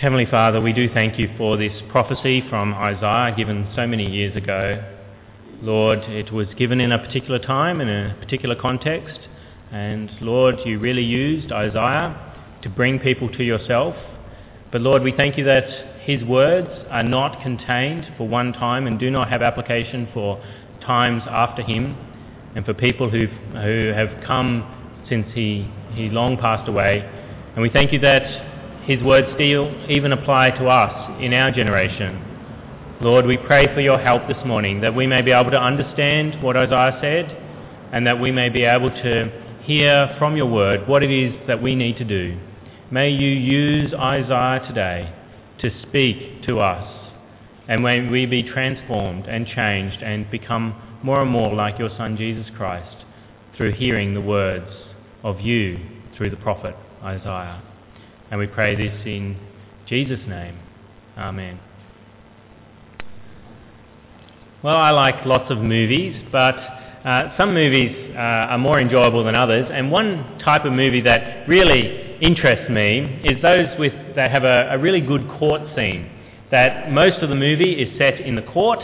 Heavenly Father, we do thank you for this prophecy from Isaiah given so many years ago. Lord, it was given in a particular time, in a particular context, and Lord, you really used Isaiah to bring people to yourself. But Lord, we thank you that his words are not contained for one time and do not have application for times after him and for people who've, who have come since he, he long passed away. And we thank you that his words still even apply to us in our generation. Lord, we pray for your help this morning, that we may be able to understand what Isaiah said, and that we may be able to hear from your word what it is that we need to do. May you use Isaiah today to speak to us, and may we be transformed and changed and become more and more like your Son Jesus Christ through hearing the words of you through the prophet Isaiah. And we pray this in Jesus' name. Amen. Well, I like lots of movies, but uh, some movies uh, are more enjoyable than others. And one type of movie that really interests me is those with, that have a, a really good court scene. That most of the movie is set in the court,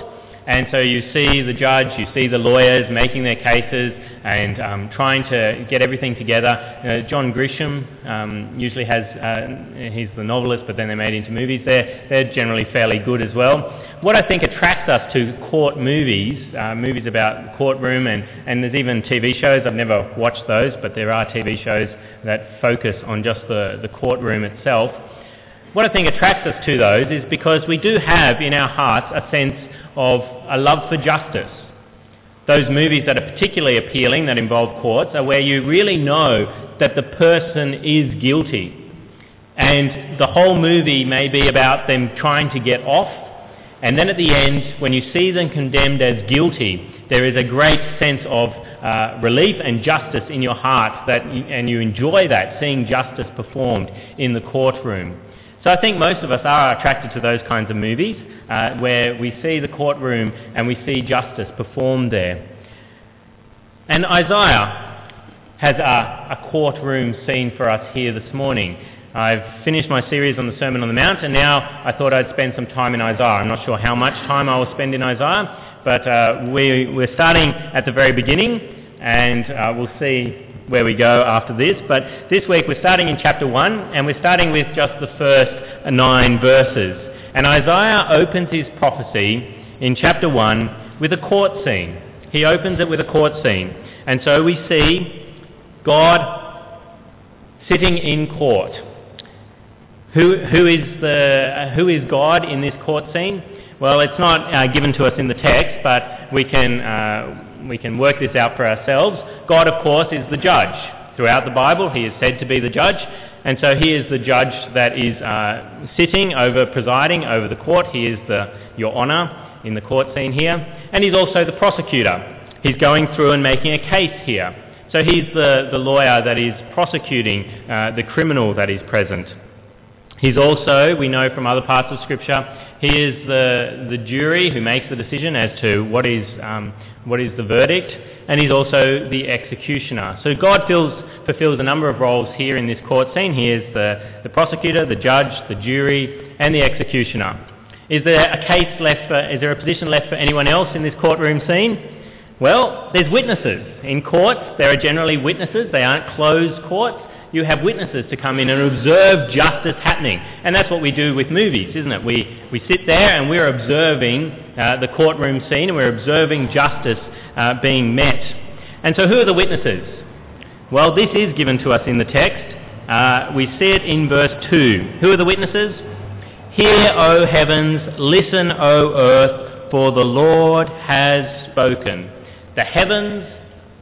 and so you see the judge, you see the lawyers making their cases, and um, trying to get everything together. John Grisham um, usually has, uh, he's the novelist, but then they're made into movies. They're, they're generally fairly good as well. What I think attracts us to court movies, uh, movies about courtroom, and, and there's even TV shows, I've never watched those, but there are TV shows that focus on just the, the courtroom itself. What I think attracts us to those is because we do have in our hearts a sense of a love for justice those movies that are particularly appealing that involve courts are where you really know that the person is guilty. And the whole movie may be about them trying to get off. And then at the end, when you see them condemned as guilty, there is a great sense of uh, relief and justice in your heart, that and you enjoy that, seeing justice performed in the courtroom. So I think most of us are attracted to those kinds of movies uh, where we see the courtroom and we see justice performed there. And Isaiah has a, a courtroom scene for us here this morning. I've finished my series on the Sermon on the Mount, and now I thought I'd spend some time in Isaiah. I'm not sure how much time I will spend in Isaiah, but uh, we, we're starting at the very beginning, and uh, we'll see where we go after this. But this week we're starting in chapter 1, and we're starting with just the first nine verses. And Isaiah opens his prophecy in chapter 1 with a court scene. He opens it with a court scene. And so we see God sitting in court. Who, who, is, the, who is God in this court scene? Well, it's not uh, given to us in the text, but we can, uh, we can work this out for ourselves. God, of course, is the judge. Throughout the Bible, he is said to be the judge. And so he is the judge that is uh, sitting over, presiding over the court. He is the, your honour in the court scene here. And he's also the prosecutor. He's going through and making a case here. So he's the, the lawyer that is prosecuting uh, the criminal that is present. He's also, we know from other parts of Scripture, he is the, the jury who makes the decision as to what is, um, what is the verdict, and he's also the executioner. So God fills fulfills a number of roles here in this court scene. He is the, the prosecutor, the judge, the jury, and the executioner. Is there a case left for, is there a position left for anyone else in this courtroom scene? Well, there's witnesses. In courts, there are generally witnesses. They aren't closed courts. You have witnesses to come in and observe justice happening. And that's what we do with movies, isn't it? We, we sit there and we're observing uh, the courtroom scene and we're observing justice uh, being met. And so who are the witnesses? Well, this is given to us in the text. Uh, we see it in verse 2. Who are the witnesses? Hear, O heavens, listen, O earth, for the Lord has spoken. The heavens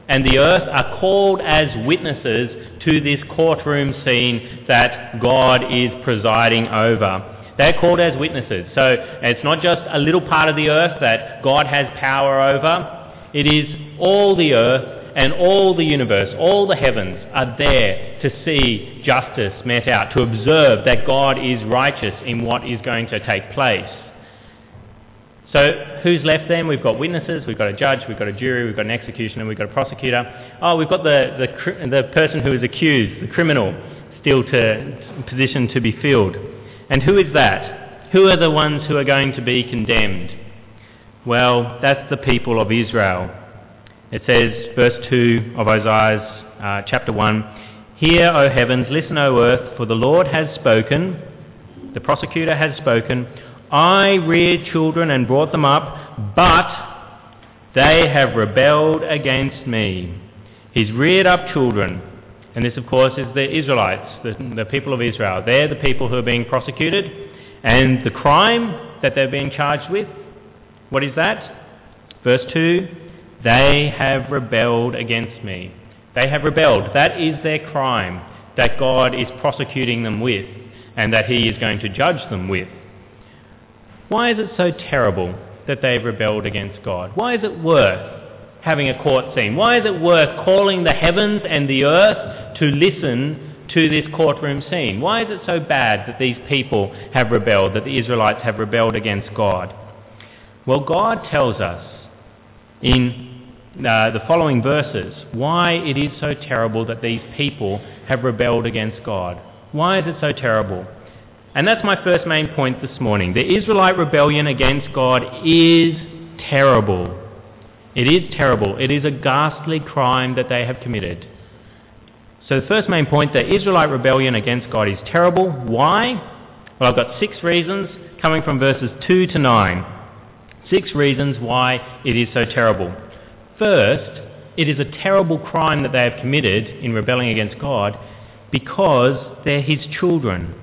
and the earth are called as witnesses to this courtroom scene that God is presiding over. They're called as witnesses. So it's not just a little part of the earth that God has power over. It is all the earth and all the universe, all the heavens are there to see justice met out, to observe that God is righteous in what is going to take place. So who's left then? We've got witnesses, we've got a judge, we've got a jury, we've got an executioner, we've got a prosecutor. Oh, we've got the, the, the person who is accused, the criminal, still to position to be filled. And who is that? Who are the ones who are going to be condemned? Well, that's the people of Israel. It says, verse 2 of Isaiah uh, chapter 1, Hear, O heavens, listen, O earth, for the Lord has spoken, the prosecutor has spoken. I reared children and brought them up, but they have rebelled against me. He's reared up children. And this, of course, is the Israelites, the, the people of Israel. They're the people who are being prosecuted. And the crime that they're being charged with, what is that? Verse 2 They have rebelled against me. They have rebelled. That is their crime that God is prosecuting them with and that He is going to judge them with. Why is it so terrible that they've rebelled against God? Why is it worth having a court scene? Why is it worth calling the heavens and the earth to listen to this courtroom scene? Why is it so bad that these people have rebelled, that the Israelites have rebelled against God? Well, God tells us in uh, the following verses why it is so terrible that these people have rebelled against God. Why is it so terrible? And that's my first main point this morning. The Israelite rebellion against God is terrible. It is terrible. It is a ghastly crime that they have committed. So the first main point, the Israelite rebellion against God is terrible. Why? Well, I've got six reasons coming from verses 2 to 9. Six reasons why it is so terrible. First, it is a terrible crime that they have committed in rebelling against God because they're his children.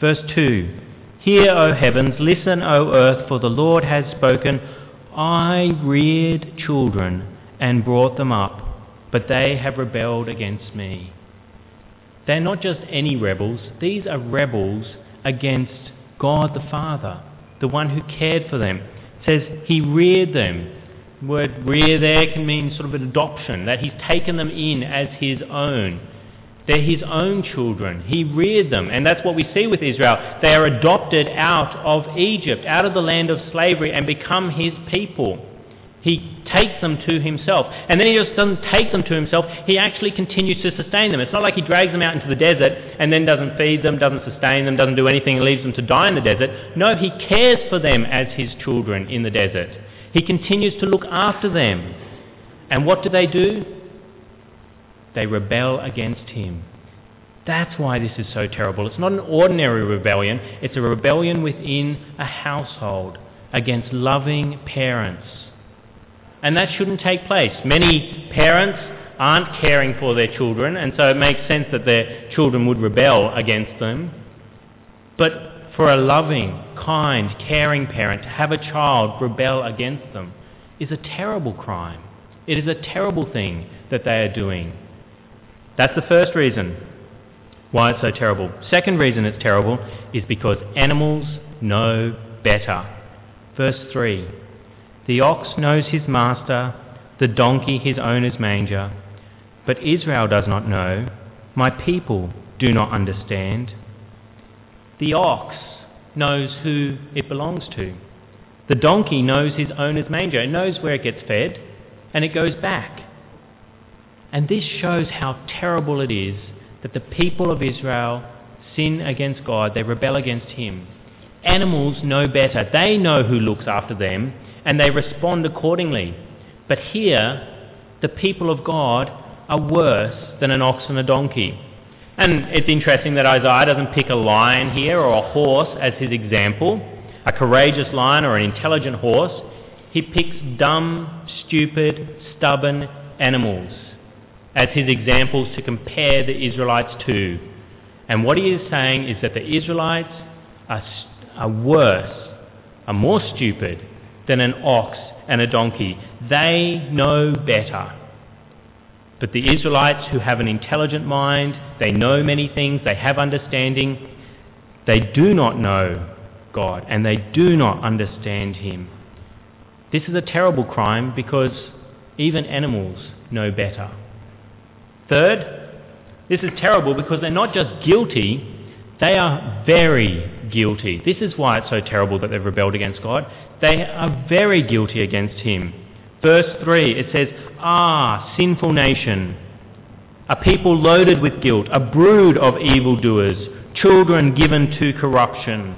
Verse 2 Hear, O heavens, listen, O earth, for the Lord has spoken. I reared children and brought them up, but they have rebelled against me. They're not just any rebels, these are rebels against God the Father, the one who cared for them. It says he reared them. The word rear there can mean sort of an adoption, that he's taken them in as his own. They're his own children. He reared them. And that's what we see with Israel. They are adopted out of Egypt, out of the land of slavery, and become his people. He takes them to himself. And then he just doesn't take them to himself, he actually continues to sustain them. It's not like he drags them out into the desert and then doesn't feed them, doesn't sustain them, doesn't do anything, and leaves them to die in the desert. No, he cares for them as his children in the desert. He continues to look after them. And what do they do? They rebel against him. That's why this is so terrible. It's not an ordinary rebellion, it's a rebellion within a household against loving parents. And that shouldn't take place. Many parents aren't caring for their children, and so it makes sense that their children would rebel against them. But for a loving, kind, caring parent to have a child rebel against them is a terrible crime. It is a terrible thing that they are doing. That's the first reason why it's so terrible. Second reason it's terrible is because animals know better. Verse 3 The ox knows his master, the donkey his owner's manger. But Israel does not know, my people do not understand. The ox knows who it belongs to. The donkey knows his owner's manger. It knows where it gets fed, and it goes back. And this shows how terrible it is that the people of Israel sin against God, they rebel against Him. Animals know better. They know who looks after them, and they respond accordingly. But here, the people of God are worse than an ox and a donkey. And it's interesting that Isaiah doesn't pick a lion here or a horse as his example, a courageous lion or an intelligent horse. He picks dumb, stupid, stubborn animals as his examples to compare the Israelites to. And what he is saying is that the Israelites are, are worse, are more stupid than an ox and a donkey. They know better. But the Israelites who have an intelligent mind, they know many things, they have understanding, they do not know God and they do not understand Him. This is a terrible crime because even animals know better. Third, this is terrible because they're not just guilty, they are very guilty. This is why it's so terrible that they've rebelled against God. They are very guilty against Him. Verse 3, it says, Ah, sinful nation, a people loaded with guilt, a brood of evildoers children given to corruption.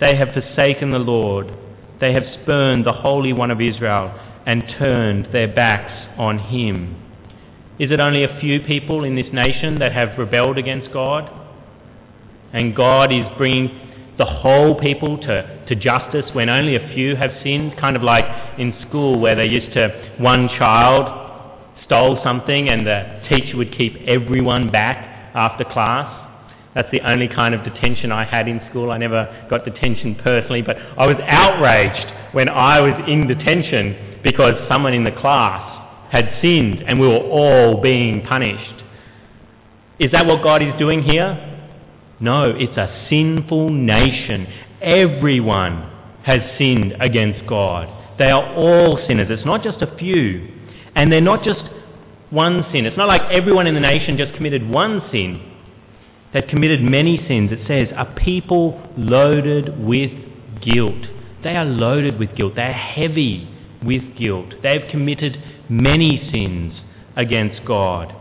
They have forsaken the Lord. They have spurned the Holy One of Israel and turned their backs on him. Is it only a few people in this nation that have rebelled against God? And God is bringing the whole people to, to justice when only a few have sinned, kind of like in school where they used to, one child stole something and the teacher would keep everyone back after class. That's the only kind of detention I had in school. I never got detention personally, but I was outraged when I was in detention because someone in the class had sinned and we were all being punished. Is that what God is doing here? No, it's a sinful nation. Everyone has sinned against God. They are all sinners. It's not just a few. And they're not just one sin. It's not like everyone in the nation just committed one sin. They've committed many sins. It says, a people loaded with guilt. They are loaded with guilt. They are heavy with guilt. They've committed many sins against God.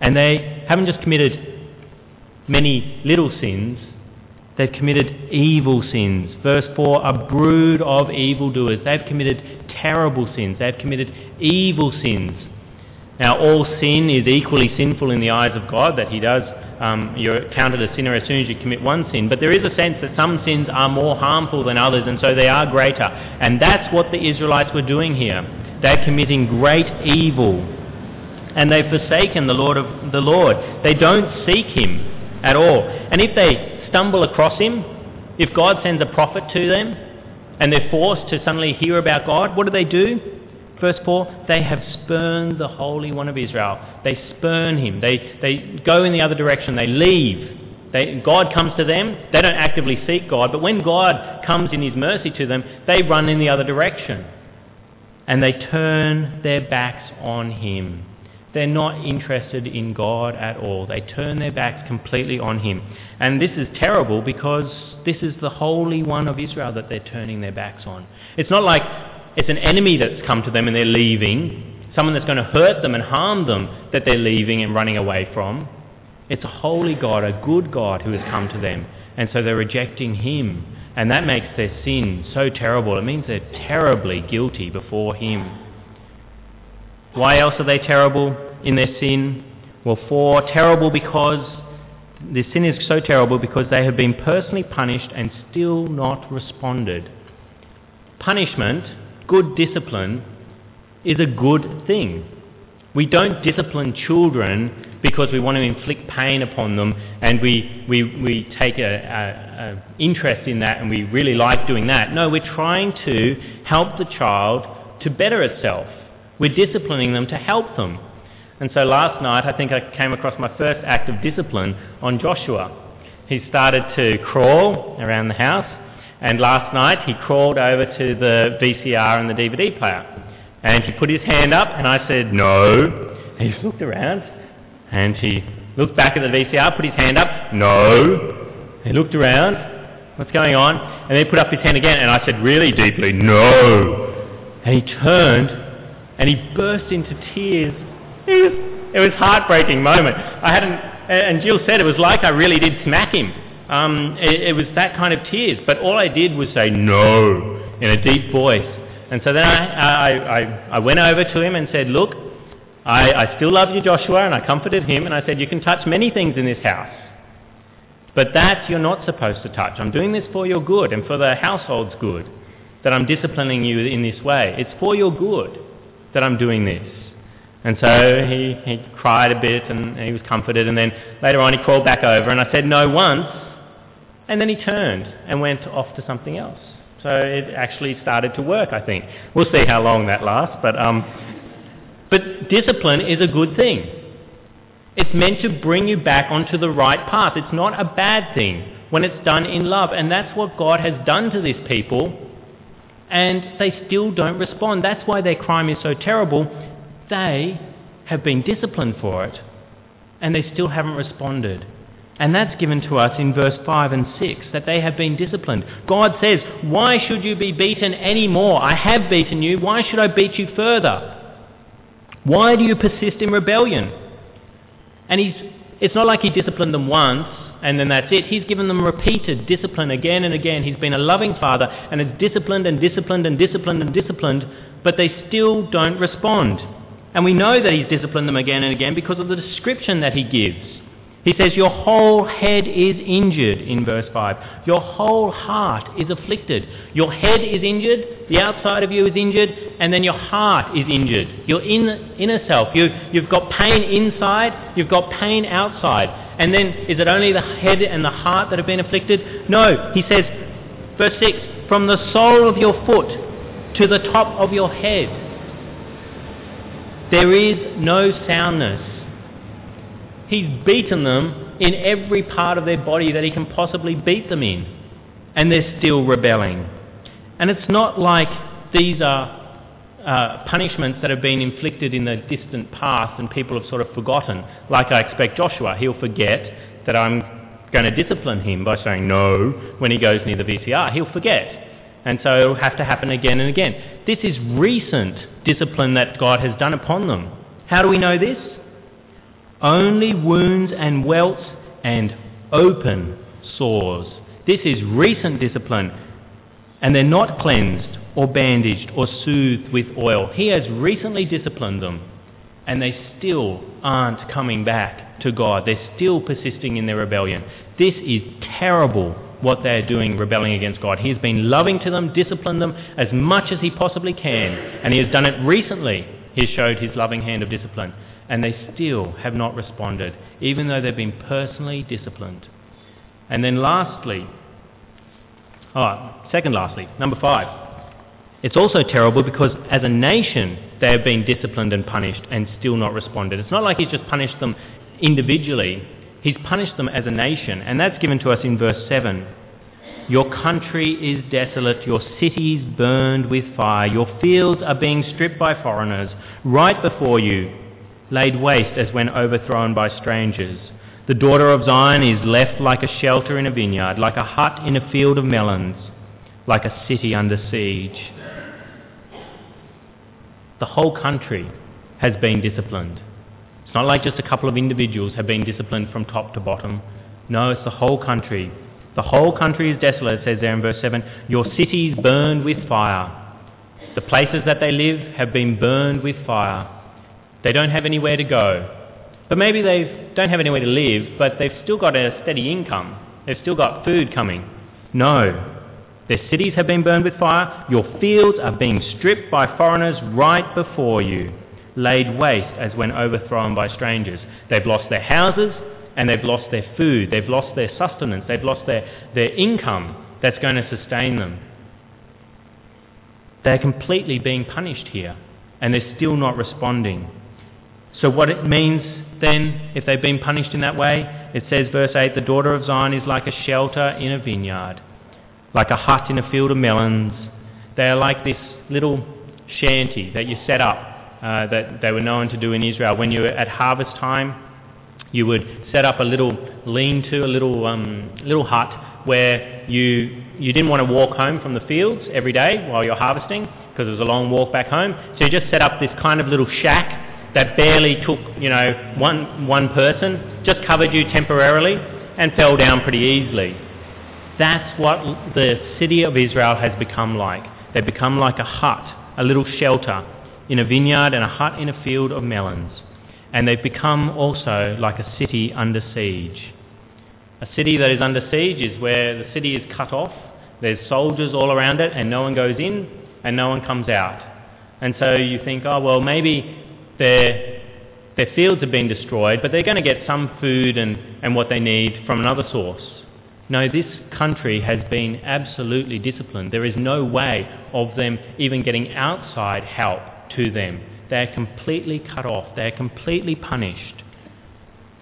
And they haven't just committed many little sins, they've committed evil sins. Verse 4 a brood of evildoers. They've committed terrible sins, they've committed evil sins. Now, all sin is equally sinful in the eyes of God, that He does. Um, you're counted a sinner as soon as you commit one sin. But there is a sense that some sins are more harmful than others, and so they are greater. And that's what the Israelites were doing here. They're committing great evil. And they've forsaken the Lord of the Lord. They don't seek Him at all. And if they stumble across him, if God sends a prophet to them, and they're forced to suddenly hear about God, what do they do? Verse 4 They have spurned the Holy One of Israel. They spurn him. They, they go in the other direction. They leave. They, God comes to them. They don't actively seek God, but when God comes in his mercy to them, they run in the other direction. And they turn their backs on him. They're not interested in God at all. They turn their backs completely on Him. And this is terrible because this is the Holy One of Israel that they're turning their backs on. It's not like it's an enemy that's come to them and they're leaving, someone that's going to hurt them and harm them that they're leaving and running away from. It's a holy God, a good God who has come to them. And so they're rejecting Him. And that makes their sin so terrible. It means they're terribly guilty before Him. Why else are they terrible in their sin? Well, for terrible because their sin is so terrible because they have been personally punished and still not responded. Punishment, good discipline, is a good thing. We don't discipline children because we want to inflict pain upon them and we, we, we take an interest in that and we really like doing that. No, we're trying to help the child to better itself. We're disciplining them to help them. And so last night, I think I came across my first act of discipline on Joshua. He started to crawl around the house, and last night he crawled over to the VCR and the DVD player. And he put his hand up, and I said, No. He looked around, and he looked back at the VCR, put his hand up, No. He looked around, what's going on? And then he put up his hand again, and I said really deeply, No. And he turned and he burst into tears. It was, it was heartbreaking moment. I hadn't, and Jill said it was like I really did smack him. Um, it, it was that kind of tears. But all I did was say no in a deep voice. And so then I, I, I, I went over to him and said, look, I, I still love you, Joshua, and I comforted him, and I said, you can touch many things in this house. But that you're not supposed to touch. I'm doing this for your good and for the household's good, that I'm disciplining you in this way. It's for your good that I'm doing this. And so he, he cried a bit and he was comforted. And then later on, he crawled back over. And I said no once. And then he turned and went off to something else. So it actually started to work, I think. We'll see how long that lasts. But, um, but discipline is a good thing. It's meant to bring you back onto the right path. It's not a bad thing when it's done in love. And that's what God has done to these people and they still don't respond. That's why their crime is so terrible. They have been disciplined for it, and they still haven't responded. And that's given to us in verse 5 and 6, that they have been disciplined. God says, Why should you be beaten any more? I have beaten you. Why should I beat you further? Why do you persist in rebellion? And he's, it's not like he disciplined them once and then that's it. He's given them repeated discipline again and again. He's been a loving father and has disciplined and disciplined and disciplined and disciplined, but they still don't respond. And we know that he's disciplined them again and again because of the description that he gives. He says, Your whole head is injured, in verse 5. Your whole heart is afflicted. Your head is injured, the outside of you is injured, and then your heart is injured. Your in, inner self. You, you've got pain inside, you've got pain outside. And then, is it only the head and the heart that have been afflicted? No. He says, verse 6, From the sole of your foot to the top of your head, there is no soundness He's beaten them in every part of their body that he can possibly beat them in. And they're still rebelling. And it's not like these are uh, punishments that have been inflicted in the distant past and people have sort of forgotten. Like I expect Joshua, he'll forget that I'm going to discipline him by saying no when he goes near the VCR. He'll forget. And so it'll have to happen again and again. This is recent discipline that God has done upon them. How do we know this? Only wounds and welts and open sores. This is recent discipline, and they're not cleansed or bandaged or soothed with oil. He has recently disciplined them, and they still aren't coming back to God. They're still persisting in their rebellion. This is terrible what they're doing, rebelling against God. He has been loving to them, disciplined them as much as he possibly can, and he has done it recently. He has showed his loving hand of discipline and they still have not responded, even though they've been personally disciplined. And then lastly, oh, second lastly, number five, it's also terrible because as a nation they have been disciplined and punished and still not responded. It's not like he's just punished them individually, he's punished them as a nation, and that's given to us in verse 7. Your country is desolate, your cities burned with fire, your fields are being stripped by foreigners right before you laid waste as when overthrown by strangers. The daughter of Zion is left like a shelter in a vineyard, like a hut in a field of melons, like a city under siege. The whole country has been disciplined. It's not like just a couple of individuals have been disciplined from top to bottom. No, it's the whole country. The whole country is desolate, it says there in verse 7. Your cities burned with fire. The places that they live have been burned with fire. They don't have anywhere to go. But maybe they don't have anywhere to live, but they've still got a steady income. They've still got food coming. No. Their cities have been burned with fire. Your fields are being stripped by foreigners right before you, laid waste as when overthrown by strangers. They've lost their houses and they've lost their food. They've lost their sustenance. They've lost their, their income that's going to sustain them. They're completely being punished here and they're still not responding. So what it means then, if they've been punished in that way, it says, verse 8, the daughter of Zion is like a shelter in a vineyard, like a hut in a field of melons. They are like this little shanty that you set up uh, that they were known to do in Israel. When you were at harvest time, you would set up a little lean-to, a little, um, little hut where you, you didn't want to walk home from the fields every day while you're harvesting because it was a long walk back home. So you just set up this kind of little shack that barely took, you know, one, one person, just covered you temporarily and fell down pretty easily. That's what the city of Israel has become like. They've become like a hut, a little shelter in a vineyard and a hut in a field of melons. And they've become also like a city under siege. A city that is under siege is where the city is cut off, there's soldiers all around it, and no one goes in and no one comes out. And so you think, oh, well, maybe their, their fields have been destroyed, but they're going to get some food and, and what they need from another source. No, this country has been absolutely disciplined. There is no way of them even getting outside help to them. They are completely cut off. They are completely punished.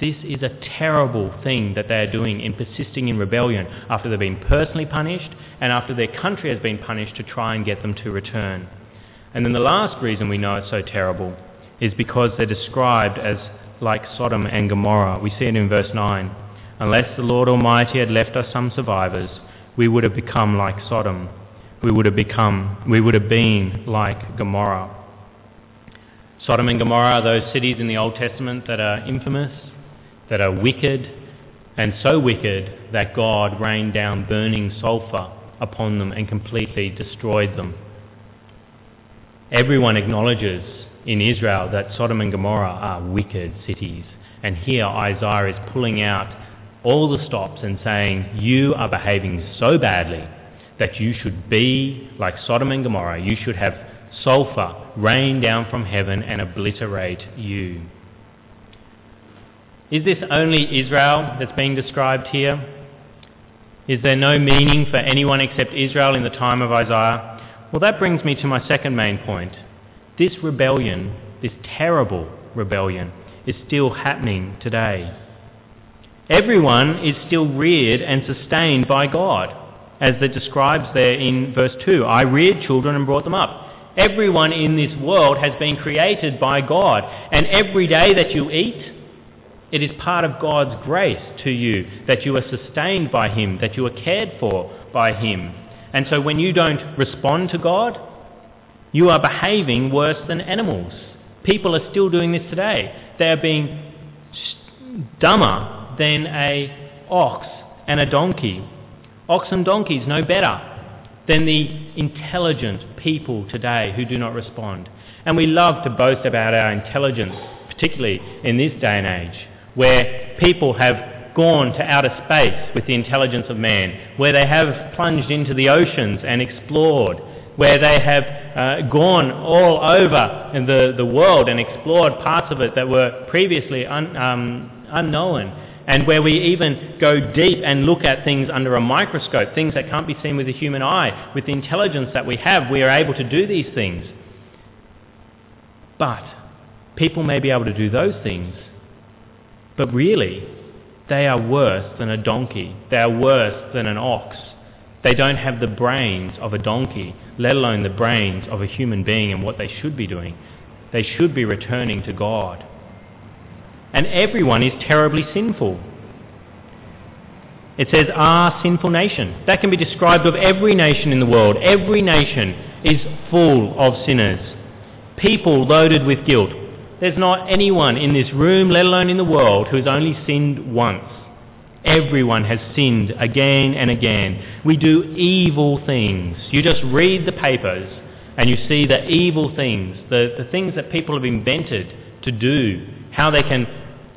This is a terrible thing that they are doing in persisting in rebellion after they've been personally punished and after their country has been punished to try and get them to return. And then the last reason we know it's so terrible is because they're described as like Sodom and Gomorrah. We see it in verse 9. Unless the Lord Almighty had left us some survivors, we would have become like Sodom. We would have become, we would have been like Gomorrah. Sodom and Gomorrah are those cities in the Old Testament that are infamous, that are wicked, and so wicked that God rained down burning sulphur upon them and completely destroyed them. Everyone acknowledges in Israel that Sodom and Gomorrah are wicked cities. And here Isaiah is pulling out all the stops and saying, You are behaving so badly that you should be like Sodom and Gomorrah. You should have sulphur rain down from heaven and obliterate you. Is this only Israel that's being described here? Is there no meaning for anyone except Israel in the time of Isaiah? Well, that brings me to my second main point. This rebellion, this terrible rebellion, is still happening today. Everyone is still reared and sustained by God, as it describes there in verse 2. I reared children and brought them up. Everyone in this world has been created by God, and every day that you eat, it is part of God's grace to you that you are sustained by Him, that you are cared for by Him. And so when you don't respond to God, you are behaving worse than animals. People are still doing this today. They are being dumber than a ox and a donkey. Ox and donkeys know better than the intelligent people today who do not respond. And we love to boast about our intelligence, particularly in this day and age where people have gone to outer space with the intelligence of man, where they have plunged into the oceans and explored, where they have uh, gone all over the, the world and explored parts of it that were previously un, um, unknown, and where we even go deep and look at things under a microscope, things that can't be seen with the human eye. With the intelligence that we have, we are able to do these things. But people may be able to do those things but really, they are worse than a donkey. They are worse than an ox. They don't have the brains of a donkey, let alone the brains of a human being and what they should be doing. They should be returning to God. And everyone is terribly sinful. It says, our sinful nation. That can be described of every nation in the world. Every nation is full of sinners. People loaded with guilt. There's not anyone in this room, let alone in the world, who has only sinned once. Everyone has sinned again and again. We do evil things. You just read the papers and you see the evil things, the, the things that people have invented to do, how they can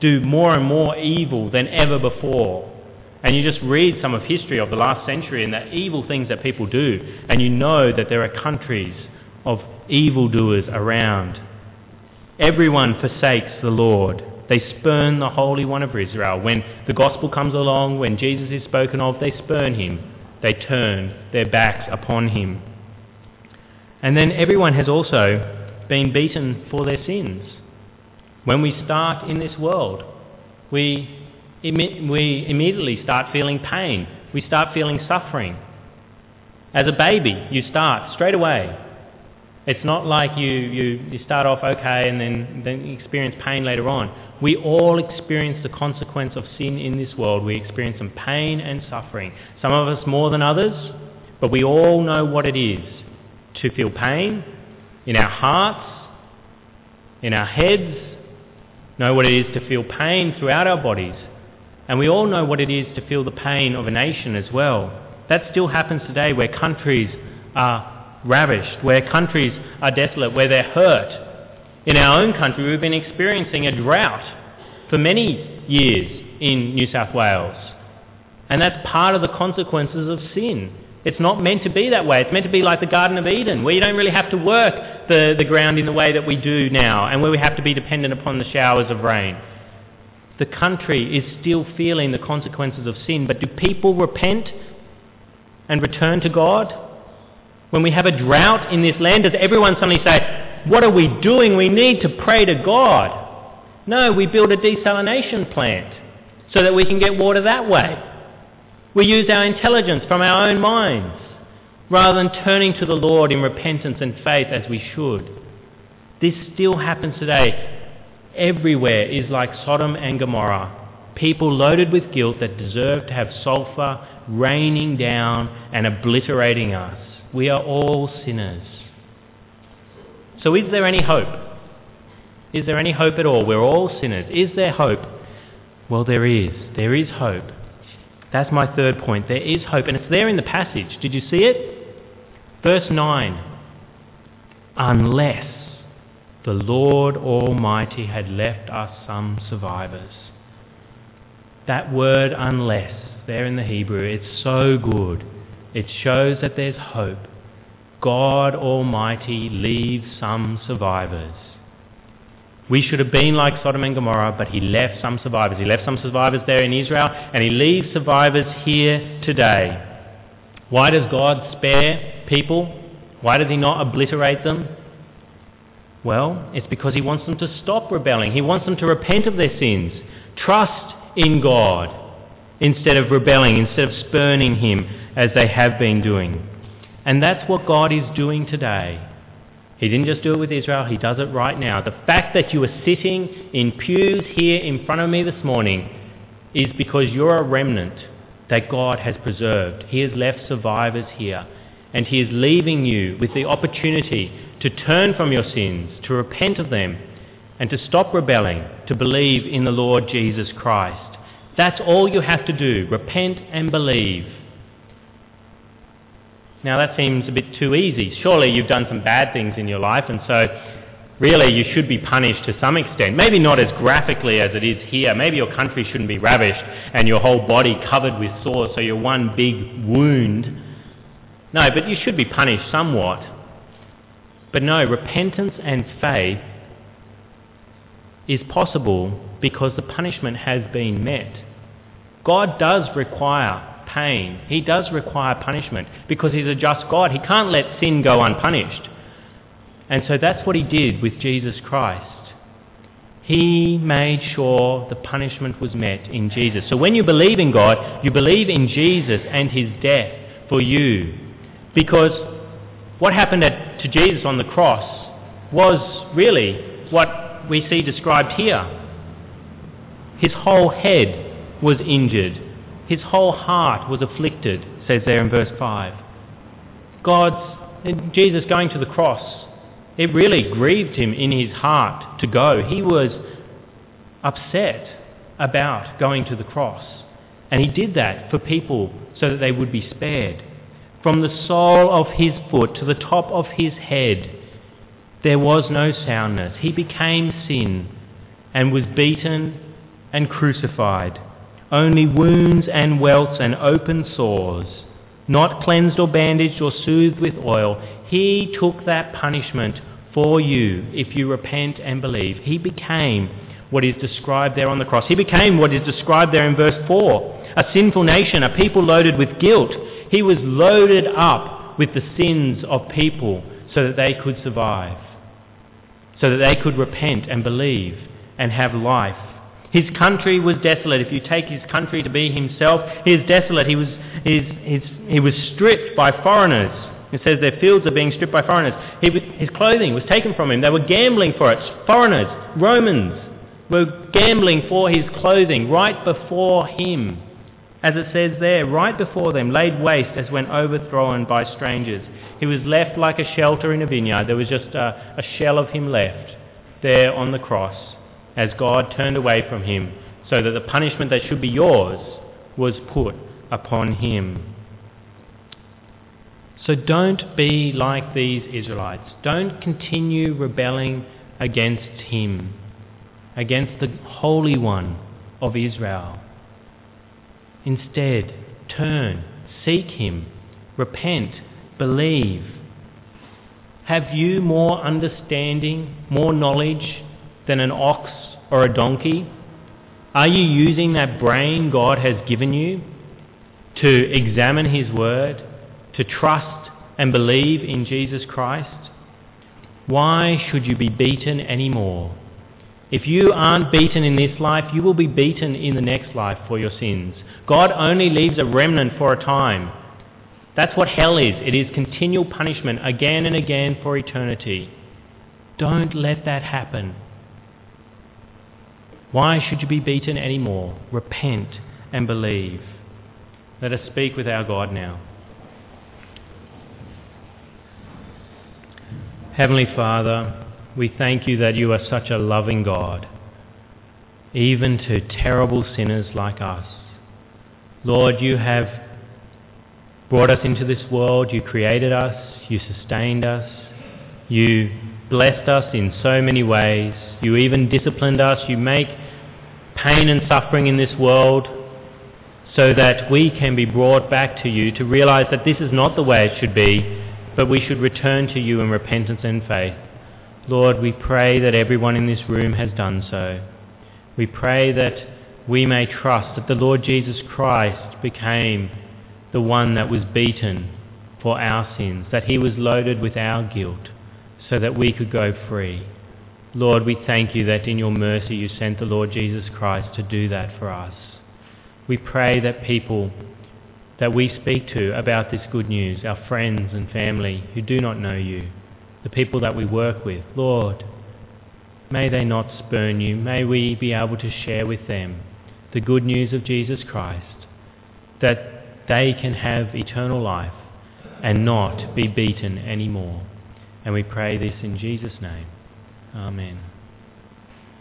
do more and more evil than ever before. And you just read some of history of the last century and the evil things that people do, and you know that there are countries of evildoers around Everyone forsakes the Lord. They spurn the Holy One of Israel. When the gospel comes along, when Jesus is spoken of, they spurn him. They turn their backs upon him. And then everyone has also been beaten for their sins. When we start in this world, we, we immediately start feeling pain. We start feeling suffering. As a baby, you start straight away it's not like you, you, you start off okay and then, then experience pain later on. We all experience the consequence of sin in this world. We experience some pain and suffering. Some of us more than others, but we all know what it is to feel pain in our hearts, in our heads, know what it is to feel pain throughout our bodies. And we all know what it is to feel the pain of a nation as well. That still happens today where countries are ravished, where countries are desolate, where they're hurt. In our own country, we've been experiencing a drought for many years in New South Wales. And that's part of the consequences of sin. It's not meant to be that way. It's meant to be like the Garden of Eden, where you don't really have to work the, the ground in the way that we do now, and where we have to be dependent upon the showers of rain. The country is still feeling the consequences of sin, but do people repent and return to God? When we have a drought in this land, does everyone suddenly say, What are we doing? We need to pray to God? No, we build a desalination plant so that we can get water that way. We use our intelligence from our own minds rather than turning to the Lord in repentance and faith as we should. This still happens today. Everywhere is like Sodom and Gomorrah. People loaded with guilt that deserve to have sulphur raining down and obliterating us. We are all sinners. So is there any hope? Is there any hope at all? We're all sinners. Is there hope? Well, there is. There is hope. That's my third point. There is hope, and it's there in the passage. Did you see it? Verse 9. Unless the Lord Almighty had left us some survivors. That word unless, there in the Hebrew, it's so good. It shows that there's hope. God Almighty leaves some survivors. We should have been like Sodom and Gomorrah, but he left some survivors. He left some survivors there in Israel, and he leaves survivors here today. Why does God spare people? Why does he not obliterate them? Well, it's because he wants them to stop rebelling. He wants them to repent of their sins, trust in God, instead of rebelling, instead of spurning him as they have been doing. And that's what God is doing today. He didn't just do it with Israel, He does it right now. The fact that you are sitting in pews here in front of me this morning is because you're a remnant that God has preserved. He has left survivors here. And He is leaving you with the opportunity to turn from your sins, to repent of them, and to stop rebelling, to believe in the Lord Jesus Christ. That's all you have to do. Repent and believe. Now that seems a bit too easy. Surely you've done some bad things in your life and so really you should be punished to some extent. Maybe not as graphically as it is here. Maybe your country shouldn't be ravished and your whole body covered with sores so you're one big wound. No, but you should be punished somewhat. But no, repentance and faith is possible because the punishment has been met. God does require pain. He does require punishment because he's a just God. He can't let sin go unpunished. And so that's what he did with Jesus Christ. He made sure the punishment was met in Jesus. So when you believe in God, you believe in Jesus and his death for you. Because what happened at, to Jesus on the cross was really what we see described here. His whole head was injured his whole heart was afflicted, says there in verse 5. God's, Jesus going to the cross, it really grieved him in his heart to go. He was upset about going to the cross. And he did that for people so that they would be spared. From the sole of his foot to the top of his head, there was no soundness. He became sin and was beaten and crucified only wounds and welts and open sores, not cleansed or bandaged or soothed with oil. He took that punishment for you if you repent and believe. He became what is described there on the cross. He became what is described there in verse 4 a sinful nation, a people loaded with guilt. He was loaded up with the sins of people so that they could survive, so that they could repent and believe and have life his country was desolate. If you take his country to be himself, he is desolate. He was, he was stripped by foreigners. It says their fields are being stripped by foreigners. He, his clothing was taken from him. They were gambling for it. Foreigners, Romans, were gambling for his clothing right before him. As it says there, right before them, laid waste as when overthrown by strangers. He was left like a shelter in a vineyard. There was just a, a shell of him left there on the cross as God turned away from him, so that the punishment that should be yours was put upon him. So don't be like these Israelites. Don't continue rebelling against him, against the Holy One of Israel. Instead, turn, seek him, repent, believe. Have you more understanding, more knowledge than an ox or a donkey? Are you using that brain God has given you to examine His Word, to trust and believe in Jesus Christ? Why should you be beaten anymore? If you aren't beaten in this life, you will be beaten in the next life for your sins. God only leaves a remnant for a time. That's what hell is. It is continual punishment again and again for eternity. Don't let that happen. Why should you be beaten any more? Repent and believe. Let us speak with our God now. Heavenly Father, we thank you that you are such a loving God. even to terrible sinners like us. Lord, you have brought us into this world, you created us, you sustained us, you blessed us in so many ways, you even disciplined us, you make pain and suffering in this world so that we can be brought back to you to realize that this is not the way it should be, but we should return to you in repentance and faith. Lord, we pray that everyone in this room has done so. We pray that we may trust that the Lord Jesus Christ became the one that was beaten for our sins, that he was loaded with our guilt so that we could go free. Lord, we thank you that in your mercy you sent the Lord Jesus Christ to do that for us. We pray that people that we speak to about this good news, our friends and family who do not know you, the people that we work with, Lord, may they not spurn you. May we be able to share with them the good news of Jesus Christ, that they can have eternal life and not be beaten anymore. And we pray this in Jesus' name. Amen.